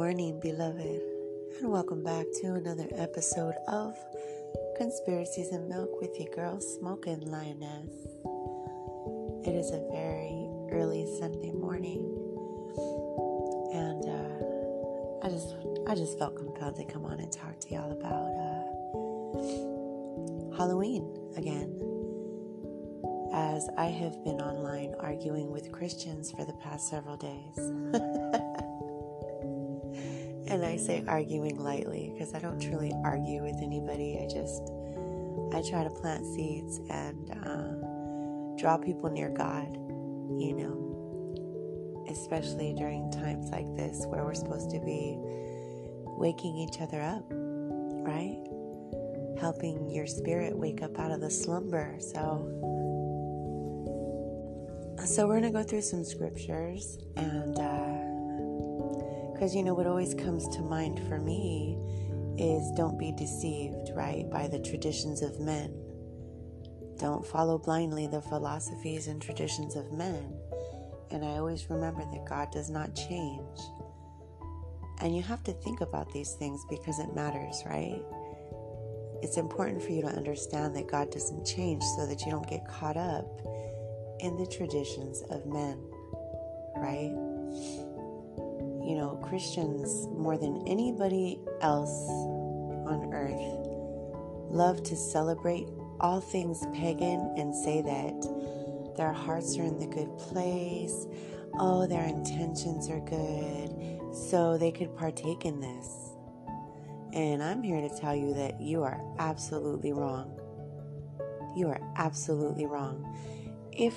morning, beloved, and welcome back to another episode of Conspiracies and Milk with your girl, Smoking Lioness. It is a very early Sunday morning, and uh, I just I just felt compelled to come on and talk to y'all about uh, Halloween again, as I have been online arguing with Christians for the past several days. And I say arguing lightly because I don't truly argue with anybody. I just, I try to plant seeds and uh, draw people near God, you know, especially during times like this where we're supposed to be waking each other up, right? Helping your spirit wake up out of the slumber. So, so we're going to go through some scriptures and, uh, because you know what always comes to mind for me is don't be deceived, right, by the traditions of men. Don't follow blindly the philosophies and traditions of men. And I always remember that God does not change. And you have to think about these things because it matters, right? It's important for you to understand that God doesn't change so that you don't get caught up in the traditions of men, right? You know, Christians more than anybody else on earth love to celebrate all things pagan and say that their hearts are in the good place. Oh, their intentions are good. So they could partake in this. And I'm here to tell you that you are absolutely wrong. You are absolutely wrong. If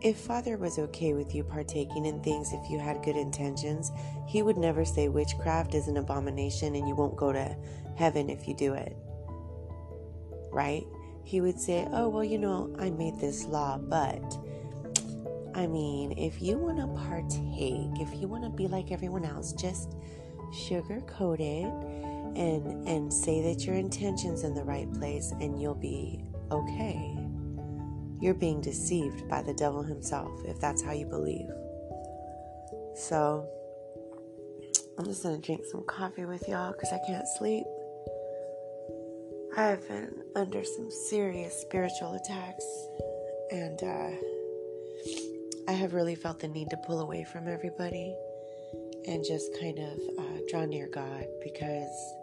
if Father was okay with you partaking in things if you had good intentions, He would never say witchcraft is an abomination and you won't go to heaven if you do it. Right? He would say, oh, well, you know, I made this law, but I mean, if you want to partake, if you want to be like everyone else, just sugarcoat it and and say that your intentions in the right place and you'll be okay you're being deceived by the devil himself if that's how you believe. So, I'm just gonna drink some coffee with y'all because I can't sleep. I have been under some serious spiritual attacks, and uh, I have really felt the need to pull away from everybody and just kind of uh, draw near God because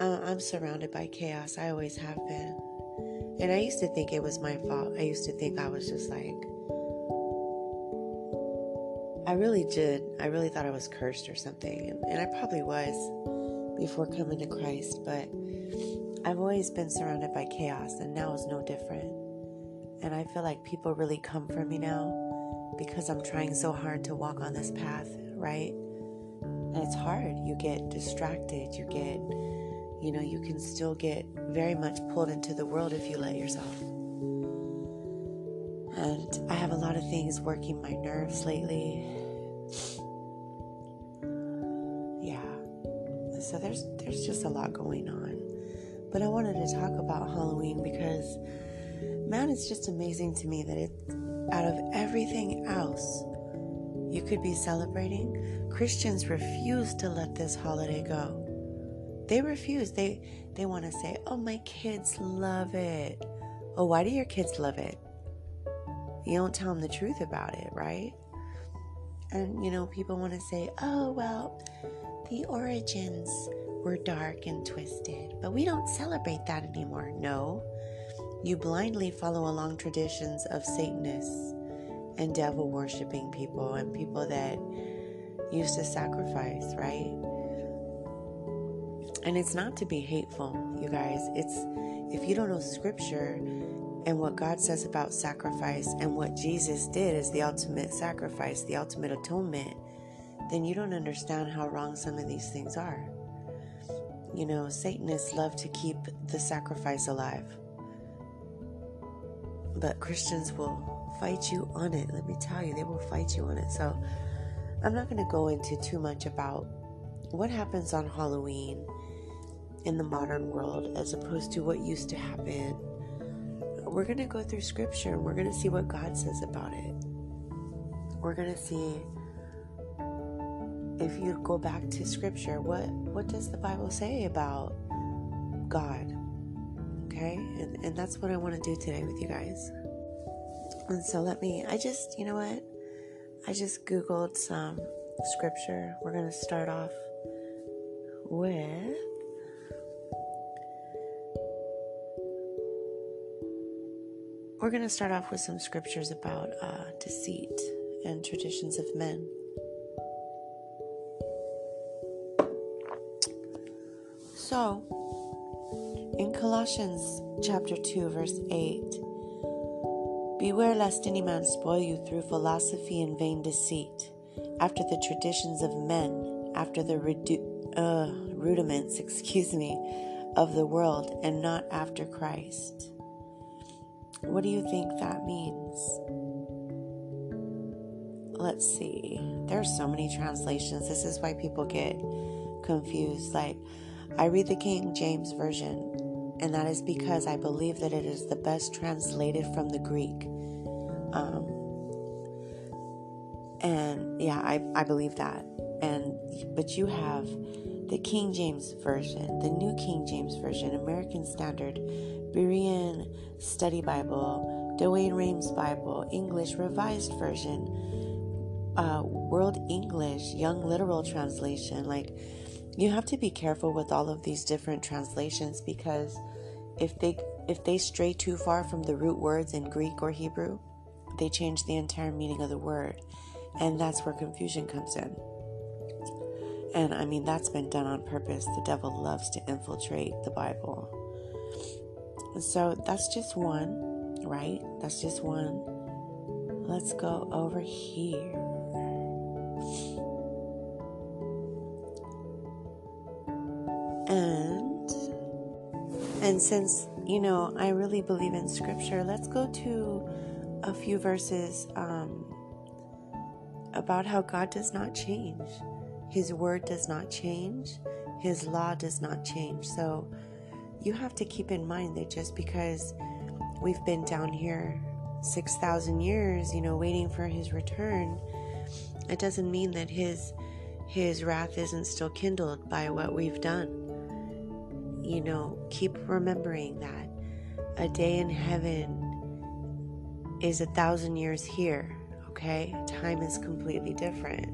I'm surrounded by chaos. I always have been. And I used to think it was my fault. I used to think I was just like, I really did. I really thought I was cursed or something. And, and I probably was before coming to Christ. But I've always been surrounded by chaos, and now is no different. And I feel like people really come for me now because I'm trying so hard to walk on this path, right? And it's hard. You get distracted. You get you know, you can still get very much pulled into the world if you let yourself. And I have a lot of things working my nerves lately. Yeah. So there's there's just a lot going on. But I wanted to talk about Halloween because man, it's just amazing to me that it out of everything else you could be celebrating, Christians refuse to let this holiday go. They refuse. They they want to say, "Oh, my kids love it." Oh, why do your kids love it? You don't tell them the truth about it, right? And you know, people want to say, "Oh, well, the origins were dark and twisted, but we don't celebrate that anymore." No. You blindly follow along traditions of Satanists and devil worshiping people and people that used to sacrifice, right? And it's not to be hateful, you guys. It's if you don't know scripture and what God says about sacrifice and what Jesus did as the ultimate sacrifice, the ultimate atonement, then you don't understand how wrong some of these things are. You know, Satanists love to keep the sacrifice alive. But Christians will fight you on it. Let me tell you, they will fight you on it. So I'm not going to go into too much about what happens on Halloween in the modern world as opposed to what used to happen. We're going to go through scripture and we're going to see what God says about it. We're going to see if you go back to scripture, what what does the Bible say about God? Okay, and, and that's what I want to do today with you guys. And so let me, I just, you know what? I just Googled some scripture. We're going to start off with we're going to start off with some scriptures about uh, deceit and traditions of men. So, in Colossians chapter 2, verse 8, beware lest any man spoil you through philosophy and vain deceit, after the traditions of men, after the redu- uh, rudiments, excuse me, of the world, and not after Christ. What do you think that means? Let's see. There's so many translations. This is why people get confused. Like, I read the King James Version, and that is because I believe that it is the best translated from the Greek. Um, and yeah, I, I believe that. And but you have the King James Version, the New King James Version, American Standard, Berean Study Bible, Douay-Rheims Bible, English Revised Version, uh, World English, Young Literal Translation. Like you have to be careful with all of these different translations because if they if they stray too far from the root words in Greek or Hebrew, they change the entire meaning of the word, and that's where confusion comes in. And I mean that's been done on purpose. The devil loves to infiltrate the Bible. So that's just one, right? That's just one. Let's go over here. And and since you know I really believe in scripture, let's go to a few verses um, about how God does not change. His word does not change. His law does not change. So you have to keep in mind that just because we've been down here 6,000 years, you know, waiting for his return, it doesn't mean that his his wrath isn't still kindled by what we've done you know, keep remembering that a day in heaven is a thousand years here, okay? Time is completely different.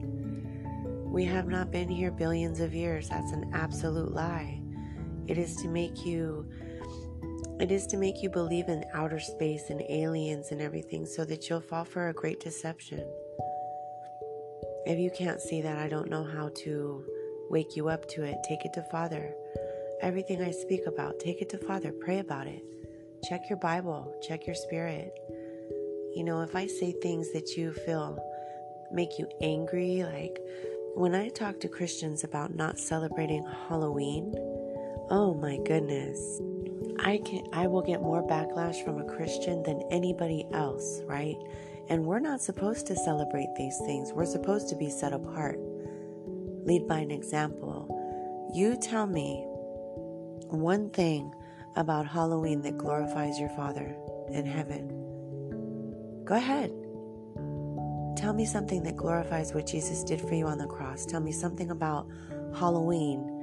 We have not been here billions of years. That's an absolute lie. It is to make you it is to make you believe in outer space and aliens and everything so that you'll fall for a great deception. If you can't see that, I don't know how to wake you up to it. Take it to Father. Everything I speak about, take it to Father. Pray about it. Check your Bible, check your spirit. You know, if I say things that you feel make you angry, like when I talk to Christians about not celebrating Halloween, oh my goodness. I can I will get more backlash from a Christian than anybody else, right? And we're not supposed to celebrate these things. We're supposed to be set apart. Lead by an example. You tell me one thing about Halloween that glorifies your Father in heaven. Go ahead. Tell me something that glorifies what Jesus did for you on the cross. Tell me something about Halloween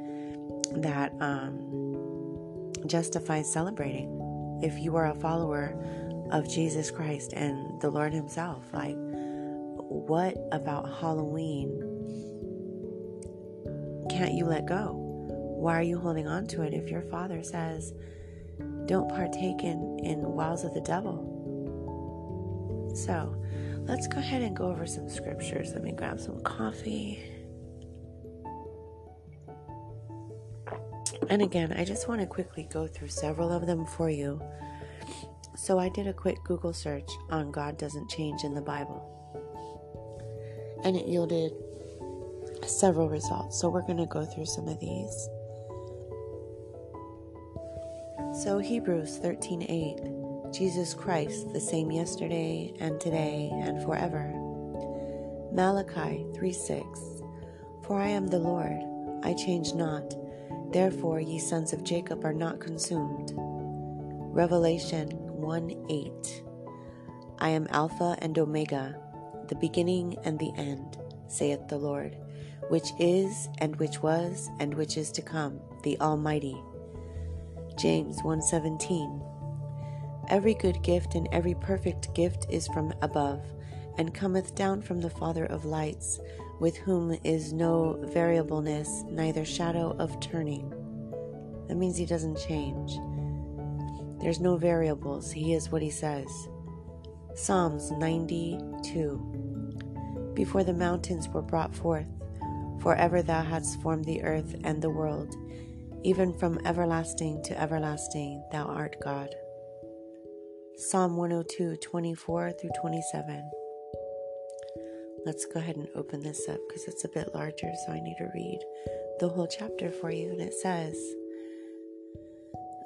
that um, justifies celebrating. If you are a follower of Jesus Christ and the Lord Himself, like, what about Halloween can't you let go? Why are you holding on to it if your father says, don't partake in, in wiles of the devil? So let's go ahead and go over some scriptures. Let me grab some coffee. And again, I just want to quickly go through several of them for you. So I did a quick Google search on God doesn't change in the Bible. And it yielded several results. So we're going to go through some of these. So Hebrews 13:8 Jesus Christ the same yesterday and today and forever. Malachi 3:6 For I am the Lord I change not therefore ye sons of Jacob are not consumed. Revelation 1 8. I am Alpha and Omega the beginning and the end saith the Lord which is, and which was, and which is to come, the Almighty. James 1:17 Every good gift and every perfect gift is from above, and cometh down from the Father of lights, with whom is no variableness, neither shadow of turning. That means he doesn't change. There's no variables. He is what he says. Psalms 92 Before the mountains were brought forth, forever thou hadst formed the earth and the world, even from everlasting to everlasting, thou art God. Psalm 102 24 through 27. Let's go ahead and open this up because it's a bit larger, so I need to read the whole chapter for you. And it says,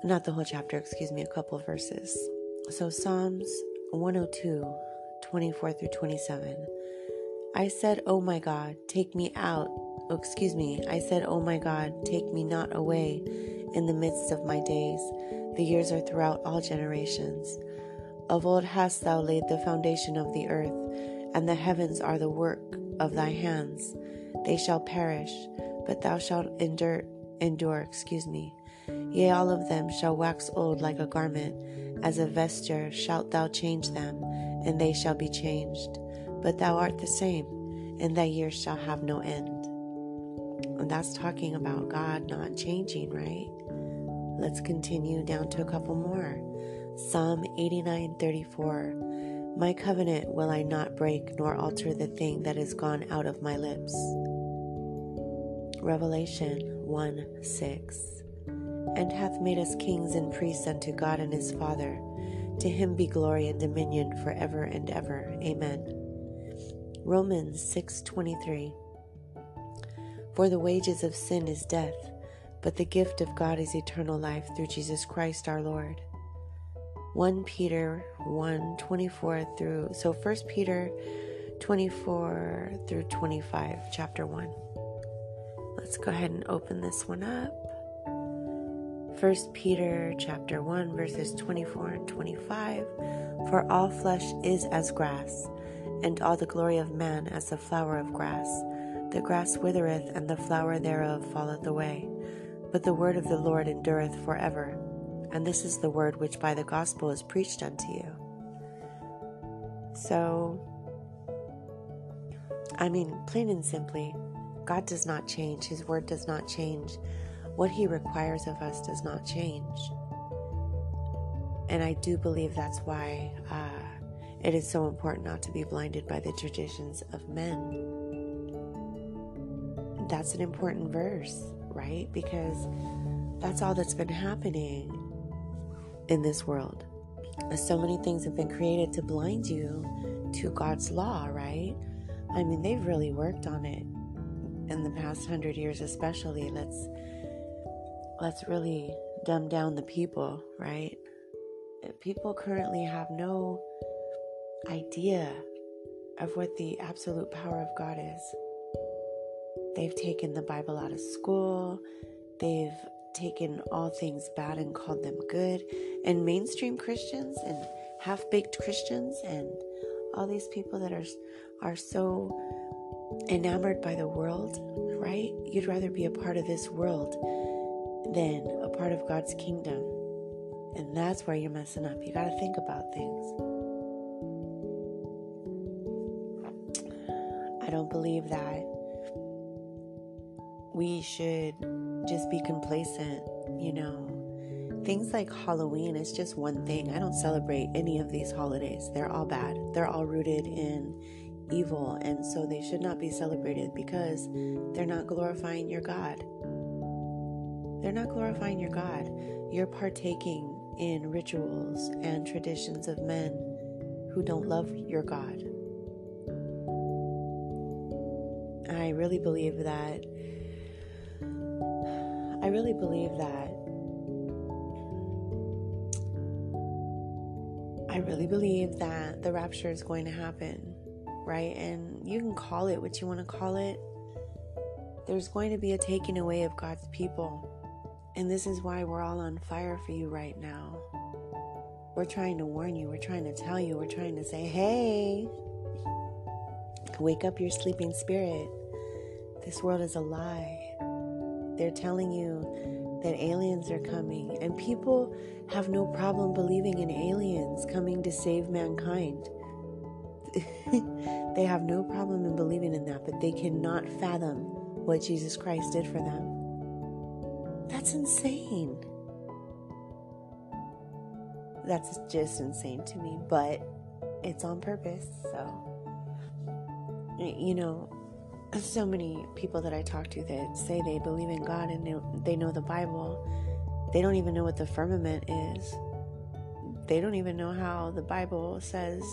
not the whole chapter, excuse me, a couple verses. So, Psalms 102, 24 through 27. I said, Oh my God, take me out. Oh, excuse me. I said, Oh my God, take me not away in the midst of my days. The years are throughout all generations. Of old hast thou laid the foundation of the earth, and the heavens are the work of thy hands. They shall perish, but thou shalt endure, endure, excuse me. Yea, all of them shall wax old like a garment, as a vesture shalt thou change them, and they shall be changed. But thou art the same, and thy years shall have no end. And that's talking about God not changing, right? Let's continue down to a couple more. Psalm 89:34 My covenant will I not break nor alter the thing that is gone out of my lips. Revelation 1 6 and hath made us kings and priests unto God and his Father. To him be glory and dominion forever and ever. Amen. Romans 6:23 For the wages of sin is death, but the gift of God is eternal life through Jesus Christ our Lord. 1 Peter 1 24 through so 1 Peter 24 through 25, chapter 1. Let's go ahead and open this one up. 1 Peter chapter 1 verses 24 and 25 For all flesh is as grass and all the glory of man as the flower of grass the grass withereth and the flower thereof falleth away but the word of the Lord endureth forever and this is the word which by the gospel is preached unto you so I mean plain and simply God does not change his word does not change what He requires of us does not change. And I do believe that's why uh, it is so important not to be blinded by the traditions of men. That's an important verse, right? Because that's all that's been happening in this world. So many things have been created to blind you to God's law, right? I mean, they've really worked on it in the past hundred years, especially. Let's let's really dumb down the people, right? People currently have no idea of what the absolute power of God is. They've taken the Bible out of school, they've taken all things bad and called them good. And mainstream Christians and half baked Christians and all these people that are, are so enamored by the world, right? You'd rather be a part of this world than a part of God's kingdom. And that's where you're messing up. You got to think about things. I don't believe that we should just be complacent, you know. Things like Halloween is just one thing. I don't celebrate any of these holidays. They're all bad. They're all rooted in evil, and so they should not be celebrated because they're not glorifying your God. They're not glorifying your God. You're partaking in rituals and traditions of men who don't love your God. I really believe that. I really believe that. I really believe that the rapture is going to happen, right? And you can call it what you want to call it. There's going to be a taking away of God's people. And this is why we're all on fire for you right now. We're trying to warn you, we're trying to tell you, we're trying to say, hey, wake up your sleeping spirit. This world is a lie. They're telling you that aliens are coming, and people have no problem believing in aliens coming to save mankind. they have no problem in believing in that, but they cannot fathom what Jesus Christ did for them. That's insane. That's just insane to me, but it's on purpose, so you know, so many people that I talk to that say they believe in God and they they know the Bible, they don't even know what the firmament is. They don't even know how the Bible says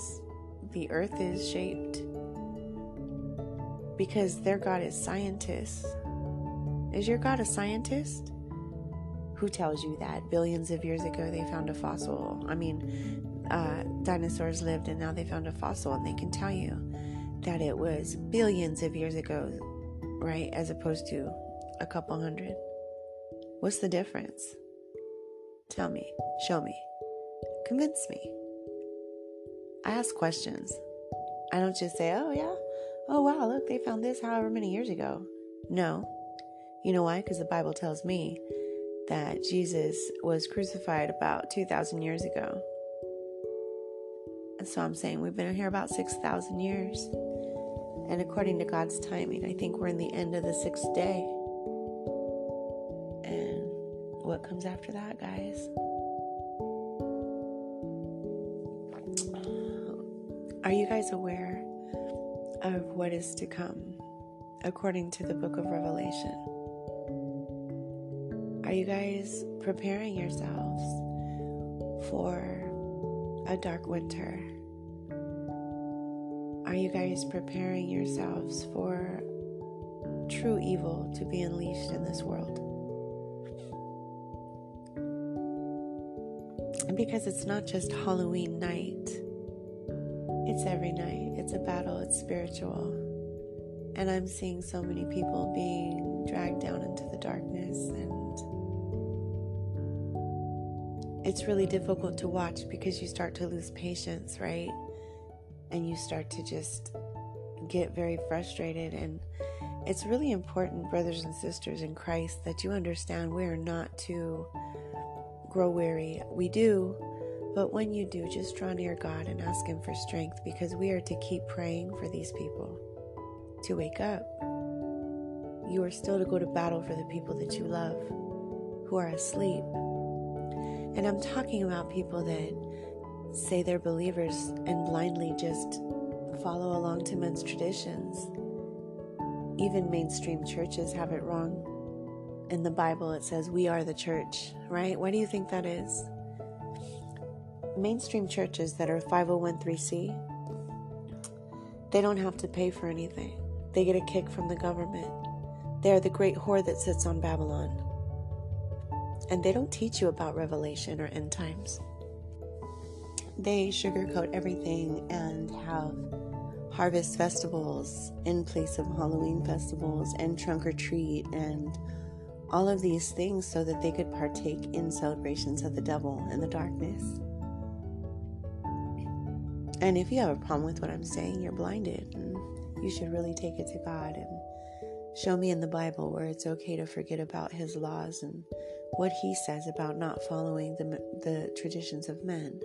the earth is shaped because their God is scientists. Is your God a scientist? Who tells you that billions of years ago they found a fossil? I mean, uh, dinosaurs lived and now they found a fossil and they can tell you that it was billions of years ago, right? As opposed to a couple hundred. What's the difference? Tell me, show me, convince me. I ask questions. I don't just say, oh, yeah, oh, wow, look, they found this however many years ago. No. You know why? Because the Bible tells me that Jesus was crucified about 2,000 years ago. And so I'm saying we've been here about 6,000 years. And according to God's timing, I think we're in the end of the sixth day. And what comes after that, guys? Are you guys aware of what is to come according to the book of Revelation? Are you guys preparing yourselves for a dark winter? Are you guys preparing yourselves for true evil to be unleashed in this world? Because it's not just Halloween night, it's every night. It's a battle, it's spiritual. And I'm seeing so many people being dragged down into the darkness and it's really difficult to watch because you start to lose patience, right? And you start to just get very frustrated. And it's really important, brothers and sisters in Christ, that you understand we are not to grow weary. We do, but when you do, just draw near God and ask Him for strength because we are to keep praying for these people to wake up. You are still to go to battle for the people that you love who are asleep. And I'm talking about people that say they're believers and blindly just follow along to men's traditions. Even mainstream churches have it wrong. In the Bible, it says, We are the church, right? Why do you think that is? Mainstream churches that are 501c, they don't have to pay for anything. They get a kick from the government. They are the great whore that sits on Babylon. And they don't teach you about Revelation or end times they sugarcoat everything and have harvest festivals in place of Halloween festivals and trunk or treat and all of these things so that they could partake in celebrations of the devil and the darkness. And if you have a problem with what I'm saying, you're blinded and you should really take it to God and show me in the Bible where it's okay to forget about his laws and what he says about not following the, the traditions of men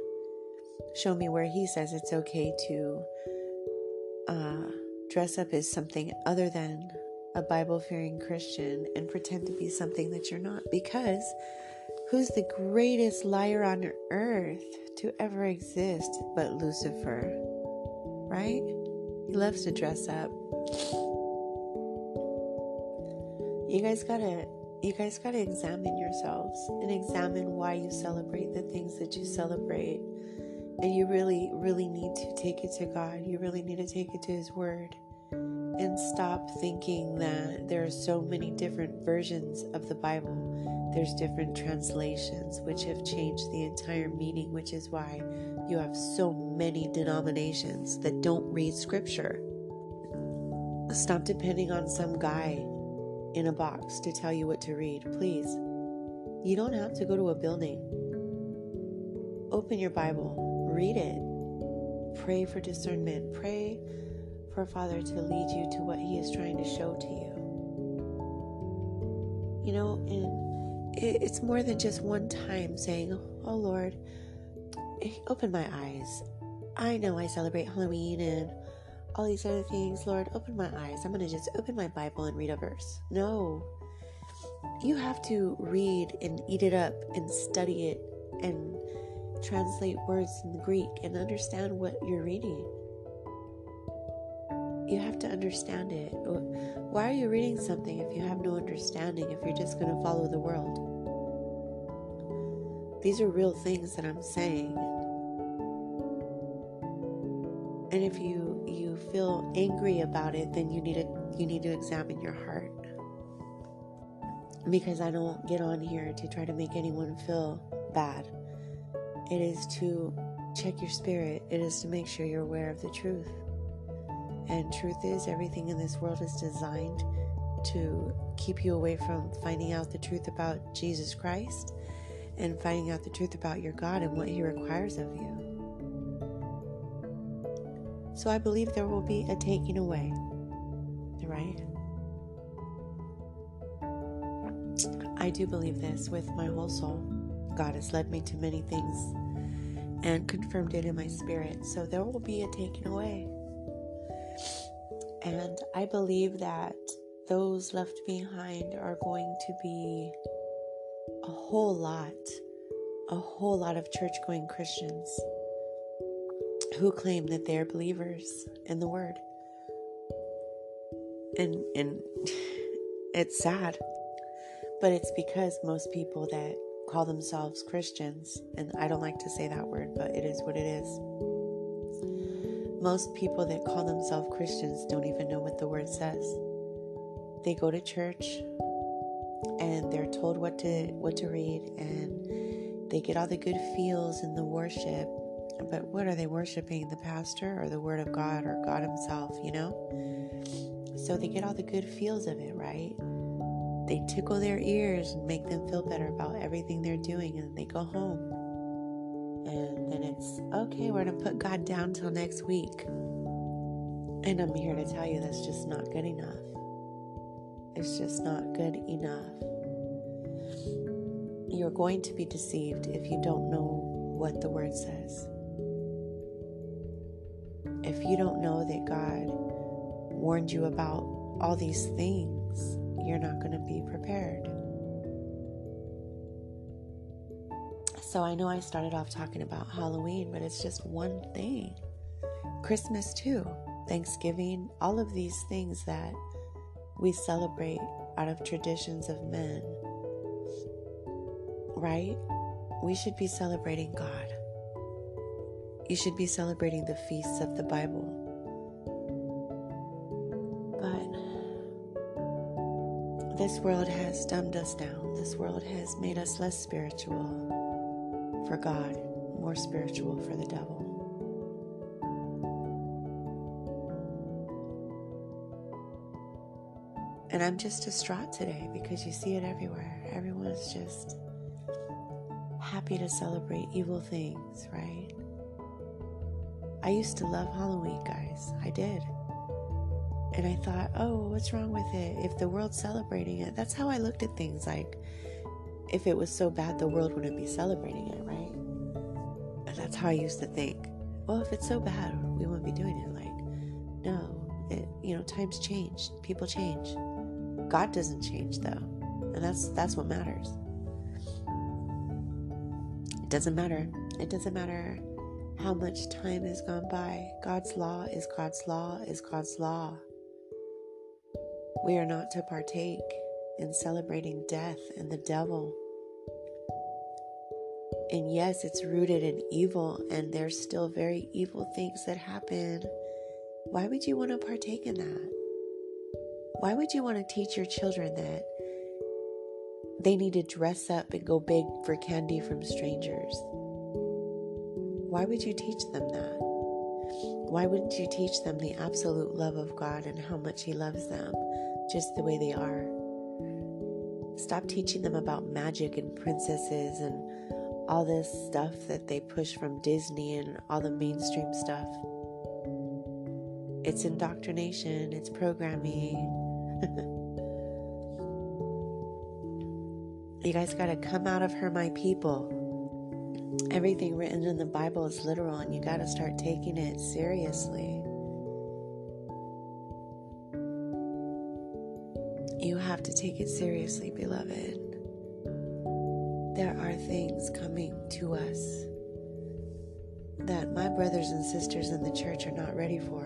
show me where he says it's okay to uh, dress up as something other than a Bible fearing Christian and pretend to be something that you're not. Because who's the greatest liar on earth to ever exist but Lucifer? Right? He loves to dress up. You guys gotta you guys gotta examine yourselves and examine why you celebrate the things that you celebrate and you really, really need to take it to God. You really need to take it to His Word and stop thinking that there are so many different versions of the Bible. There's different translations which have changed the entire meaning, which is why you have so many denominations that don't read Scripture. Stop depending on some guy in a box to tell you what to read, please. You don't have to go to a building. Open your Bible read it. Pray for discernment. Pray for Father to lead you to what He is trying to show to you. You know, and it, it's more than just one time saying, Oh Lord, open my eyes. I know I celebrate Halloween and all these other things. Lord, open my eyes. I'm going to just open my Bible and read a verse. No. You have to read and eat it up and study it and translate words in the Greek and understand what you're reading. You have to understand it. Why are you reading something if you have no understanding, if you're just going to follow the world? These are real things that I'm saying. And if you you feel angry about it, then you need to you need to examine your heart. Because I don't get on here to try to make anyone feel bad. It is to check your spirit. It is to make sure you're aware of the truth. And truth is, everything in this world is designed to keep you away from finding out the truth about Jesus Christ and finding out the truth about your God and what He requires of you. So I believe there will be a taking away, right? I do believe this with my whole soul. God has led me to many things and confirmed it in my spirit. So there will be a taking away. And I believe that those left behind are going to be a whole lot, a whole lot of church going Christians who claim that they're believers in the word. And and it's sad. But it's because most people that call themselves Christians, and I don't like to say that word, but it is what it is. Most people that call themselves Christians don't even know what the word says. They go to church and they're told what to what to read and they get all the good feels in the worship but what are they worshiping the pastor or the word of god or god himself you know so they get all the good feels of it right they tickle their ears and make them feel better about everything they're doing and they go home. And then it's okay we're to put god down till next week. And i'm here to tell you that's just not good enough. It's just not good enough. You're going to be deceived if you don't know what the word says. If you don't know that God warned you about all these things, you're not going to be prepared. So I know I started off talking about Halloween, but it's just one thing. Christmas, too, Thanksgiving, all of these things that we celebrate out of traditions of men, right? We should be celebrating God. You should be celebrating the feasts of the Bible. This world has dumbed us down. This world has made us less spiritual for God, more spiritual for the devil. And I'm just distraught today because you see it everywhere. Everyone is just happy to celebrate evil things, right? I used to love Halloween, guys. I did. And I thought, oh, what's wrong with it? If the world's celebrating it, that's how I looked at things. Like, if it was so bad, the world wouldn't be celebrating it, right? And that's how I used to think. Well, if it's so bad, we wouldn't be doing it. Like, no, it, you know, times change, people change. God doesn't change, though, and that's that's what matters. It doesn't matter. It doesn't matter how much time has gone by. God's law is God's law is God's law. We are not to partake in celebrating death and the devil. And yes, it's rooted in evil, and there's still very evil things that happen. Why would you want to partake in that? Why would you want to teach your children that they need to dress up and go beg for candy from strangers? Why would you teach them that? Why wouldn't you teach them the absolute love of God and how much He loves them just the way they are? Stop teaching them about magic and princesses and all this stuff that they push from Disney and all the mainstream stuff. It's indoctrination, it's programming. You guys got to come out of her, my people. Everything written in the Bible is literal, and you got to start taking it seriously. Have to take it seriously, beloved. There are things coming to us that my brothers and sisters in the church are not ready for.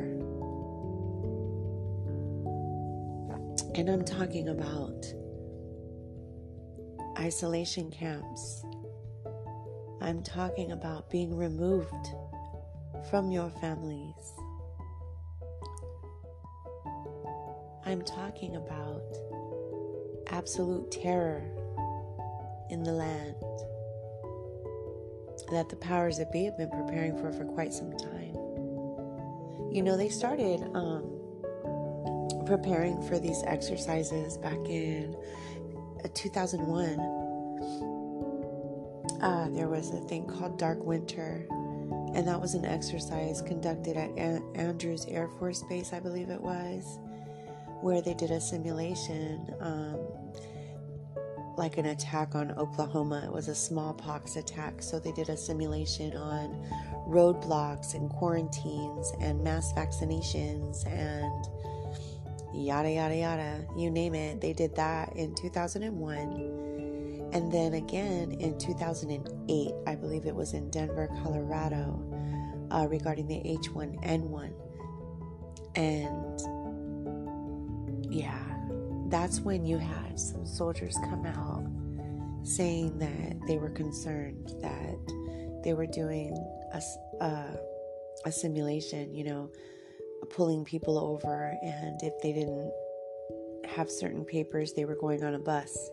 And I'm talking about isolation camps. I'm talking about being removed from your families. I'm talking about absolute terror in the land that the powers that be have been preparing for for quite some time. You know, they started um, preparing for these exercises back in uh, 2001. Uh, there was a thing called Dark Winter, and that was an exercise conducted at Andrews Air Force Base, I believe it was, where they did a simulation. Um, like an attack on Oklahoma. It was a smallpox attack. So they did a simulation on roadblocks and quarantines and mass vaccinations and yada, yada, yada. You name it. They did that in 2001. And then again in 2008, I believe it was in Denver, Colorado, uh, regarding the H1N1. And yeah that's when you had some soldiers come out saying that they were concerned that they were doing a, a, a simulation, you know, pulling people over, and if they didn't have certain papers, they were going on a bus.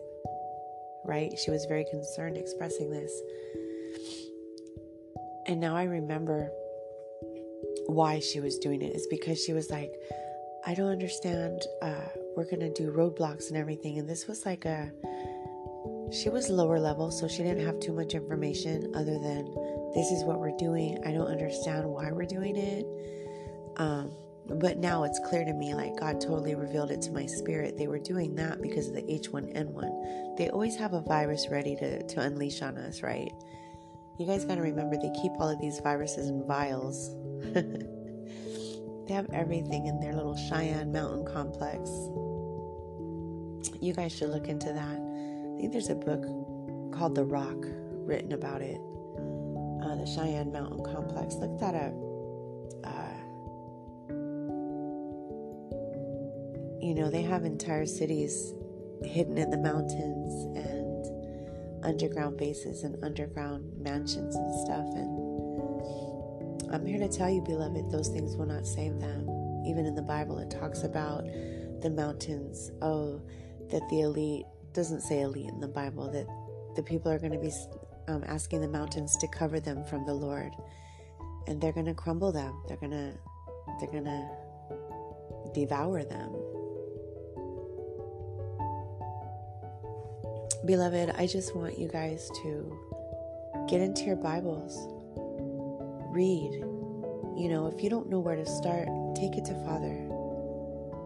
Right? She was very concerned expressing this. And now I remember why she was doing it is because she was like, I don't understand. Uh, we're going to do roadblocks and everything. And this was like a, she was lower level, so she didn't have too much information other than this is what we're doing. I don't understand why we're doing it. Um, but now it's clear to me like God totally revealed it to my spirit. They were doing that because of the H1N1. They always have a virus ready to, to unleash on us, right? You guys got to remember they keep all of these viruses in vials. They have everything in their little Cheyenne Mountain complex. You guys should look into that. I think there's a book called The Rock written about it. Uh, the Cheyenne Mountain Complex. Look that up. Uh, you know, they have entire cities hidden in the mountains and underground bases and underground mansions and stuff. And I'm here to tell you, beloved, those things will not save them. Even in the Bible, it talks about the mountains. Oh, that the elite doesn't say elite in the Bible, that the people are going to be um, asking the mountains to cover them from the Lord. And they're going to crumble them. They're going to, they're going to devour them. Beloved, I just want you guys to get into your Bibles read. You know, if you don't know where to start, take it to Father.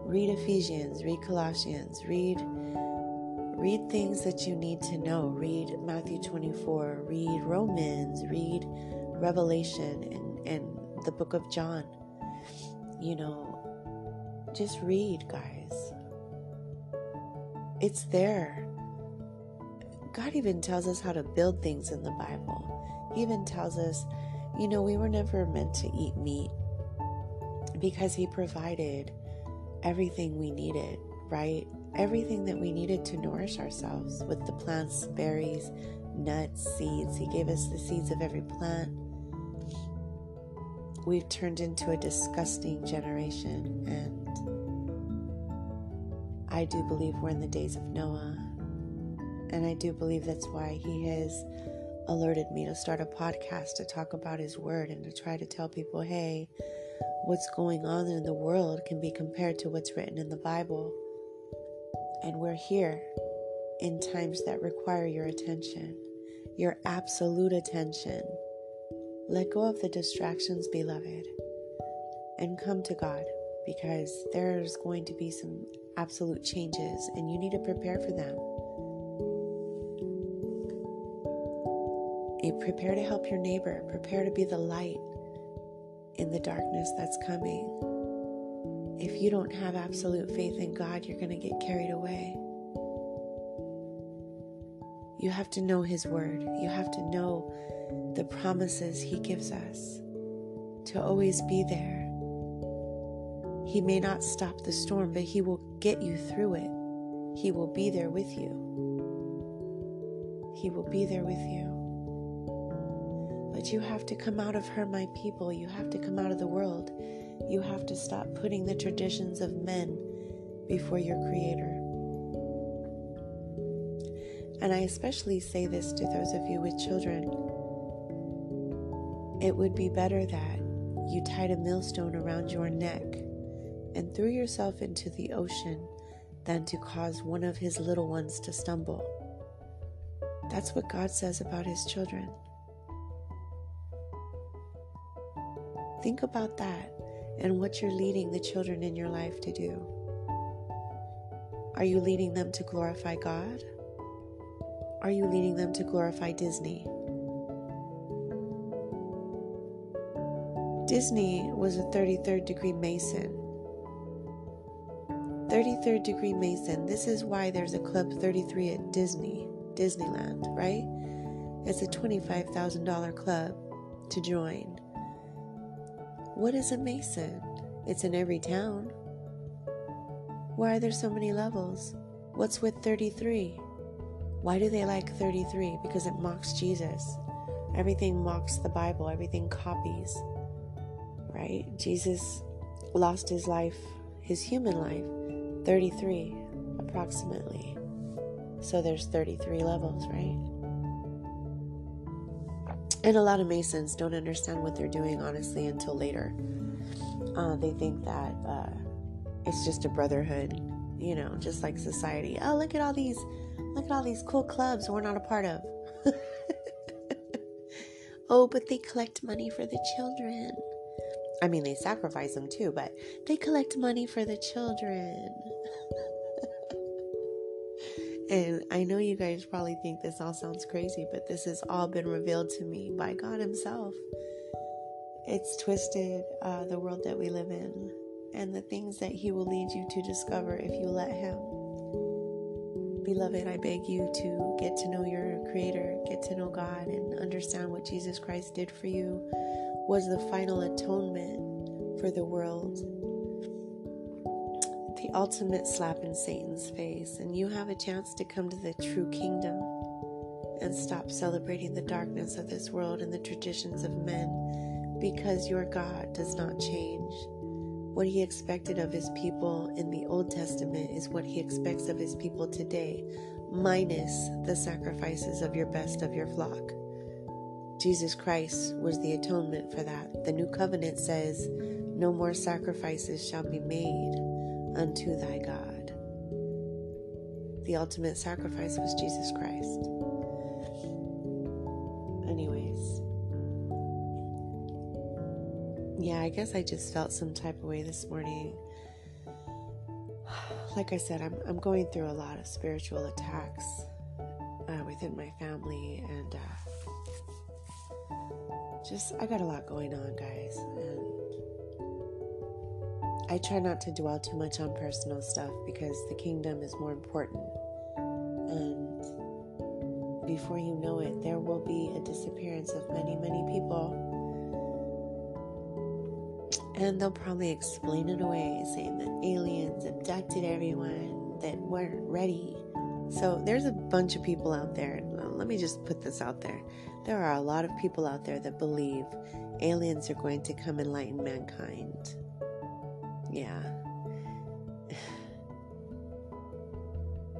Read Ephesians, read Colossians, read read things that you need to know. Read Matthew 24, read Romans, read Revelation and, and the book of John. You know, just read, guys. It's there. God even tells us how to build things in the Bible. He even tells us you know, we were never meant to eat meat because He provided everything we needed, right? Everything that we needed to nourish ourselves with the plants, berries, nuts, seeds. He gave us the seeds of every plant. We've turned into a disgusting generation, and I do believe we're in the days of Noah. And I do believe that's why he has alerted me to start a podcast to talk about his word and to try to tell people, hey, what's going on in the world can be compared to what's written in the Bible. And we're here in times that require your attention, your absolute attention. Let go of the distractions, beloved, and come to God because there's going to be some absolute changes and you need to prepare for them. You prepare to help your neighbor, prepare to be the light in the darkness that's coming. If you don't have absolute faith in God, you're going to get carried away. You have to know His Word. You have to know the promises He gives us to always be there. He may not stop the storm, but He will get you through it. He will be there with you. He will be there with you. But you have to come out of her, my people. You have to come out of the world. You have to stop putting the traditions of men before your Creator. And I especially say this to those of you with children. It would be better that you tied a millstone around your neck and threw yourself into the ocean than to cause one of his little ones to stumble. That's what God says about his children. Think about that and what you're leading the children in your life to do. Are you leading them to glorify God? Are you leading them to glorify Disney? Disney was a 33rd degree Mason. 33rd degree Mason. This is why there's a Club 33 at Disney, Disneyland, right? It's a $25,000 club to join. What is a Mason? It's in every town. Why are there so many levels? What's with 33? Why do they like 33? Because it mocks Jesus. Everything mocks the Bible, everything copies right? Jesus lost his life, his human life, 33 approximately. So there's 33 levels, right? And a lot of Masons don't understand what they're doing, honestly, until later. Uh, they think that uh, it's just a brotherhood, you know, just like society. Oh, look at all these, look at all these cool clubs we're not a part of. oh, but they collect money for the children. I mean, they sacrifice them too, but they collect money for the children. And I know you guys probably think this all sounds crazy, but this has all been revealed to me by God Himself. It's twisted uh, the world that we live in and the things that He will lead you to discover if you let Him. Beloved, I beg you to get to know your Creator, get to know God, and understand what Jesus Christ did for you was the final atonement for the world. Ultimate slap in Satan's face, and you have a chance to come to the true kingdom and stop celebrating the darkness of this world and the traditions of men because your God does not change. What he expected of his people in the Old Testament is what he expects of his people today, minus the sacrifices of your best of your flock. Jesus Christ was the atonement for that. The new covenant says, No more sacrifices shall be made unto thy God. The ultimate sacrifice was Jesus Christ. Anyways, yeah, I guess I just felt some type of way this morning. Like I said, I'm, I'm going through a lot of spiritual attacks uh, within my family, and uh, just I got a lot going on, guys, and I try not to dwell too much on personal stuff because the kingdom is more important. And before you know it, there will be a disappearance of many, many people. And they'll probably explain it away, saying that aliens abducted everyone that weren't ready. So there's a bunch of people out there. Let me just put this out there. There are a lot of people out there that believe aliens are going to come enlighten mankind. Yeah.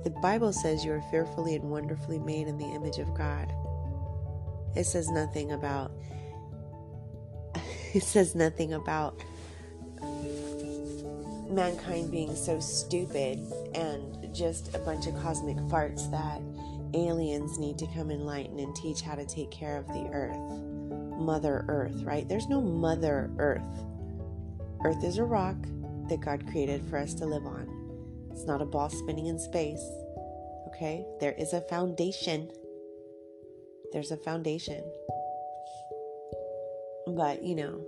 The Bible says you are fearfully and wonderfully made in the image of God. It says nothing about it says nothing about mankind being so stupid and just a bunch of cosmic farts that aliens need to come enlighten and teach how to take care of the earth. Mother Earth, right? There's no Mother Earth. Earth is a rock that God created for us to live on. It's not a ball spinning in space. Okay? There is a foundation. there's a foundation. But, you know,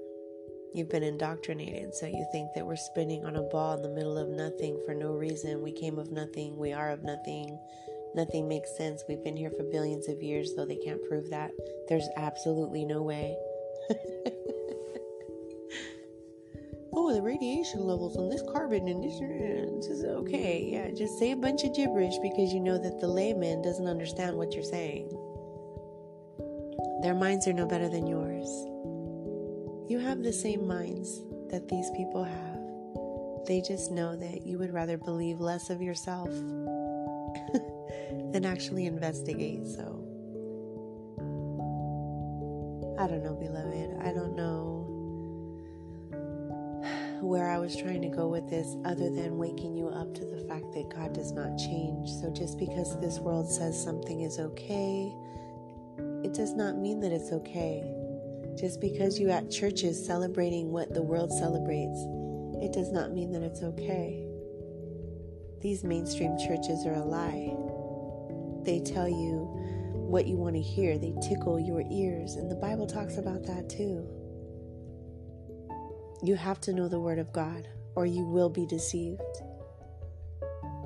you've been indoctrinated, so you think that we're spinning on a ball in the middle of nothing for no reason. We came of nothing, we are of nothing. Nothing makes sense. We've been here for billions of years, though they can't prove that. There's absolutely no way. oh, the radiation levels on this carbon and this, this is okay. Yeah, just say a bunch of gibberish because you know that the layman doesn't understand what you're saying. Their minds are no better than yours. You have the same minds that these people have. They just know that you would rather believe less of yourself than actually investigate. So, I don't know, beloved. I don't know where I was trying to go with this other than waking you up to the fact that God does not change. So, just because this world says something is okay, it does not mean that it's okay. Just because you at churches celebrating what the world celebrates, it does not mean that it's okay. These mainstream churches are a lie. They tell you what you want to hear, they tickle your ears, and the Bible talks about that too. You have to know the Word of God, or you will be deceived.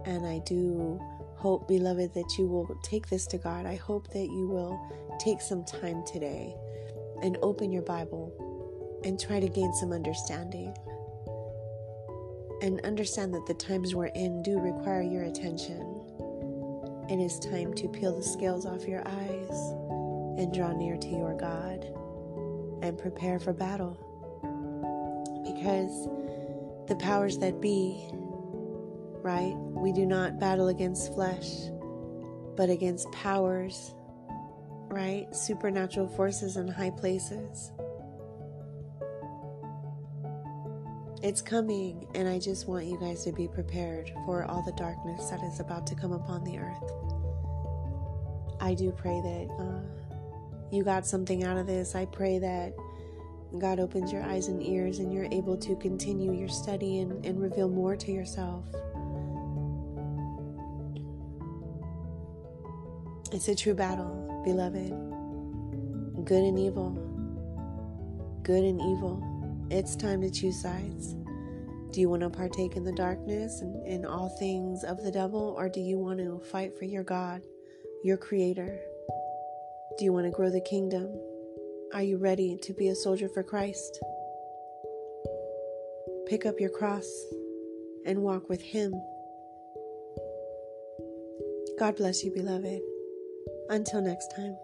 And I do hope, beloved, that you will take this to God. I hope that you will take some time today and open your Bible and try to gain some understanding. And understand that the times we're in do require your attention. It is time to peel the scales off your eyes and draw near to your God and prepare for battle. Because the powers that be, right? We do not battle against flesh, but against powers right? Supernatural forces in high places. It's coming, and I just want you guys to be prepared for all the darkness that is about to come upon the earth. I do pray that uh, you got something out of this. I pray that God opens your eyes and ears and you're able to continue your study and, and reveal more to yourself. It's a true battle beloved. Good and evil. Good and evil. It's time to choose sides. Do you want to partake in the darkness and in all things of the devil, or do you want to fight for your God, your Creator? Do you want to grow the kingdom? Are you ready to be a soldier for Christ? Pick up your cross and walk with Him. God bless you, beloved. Until next time.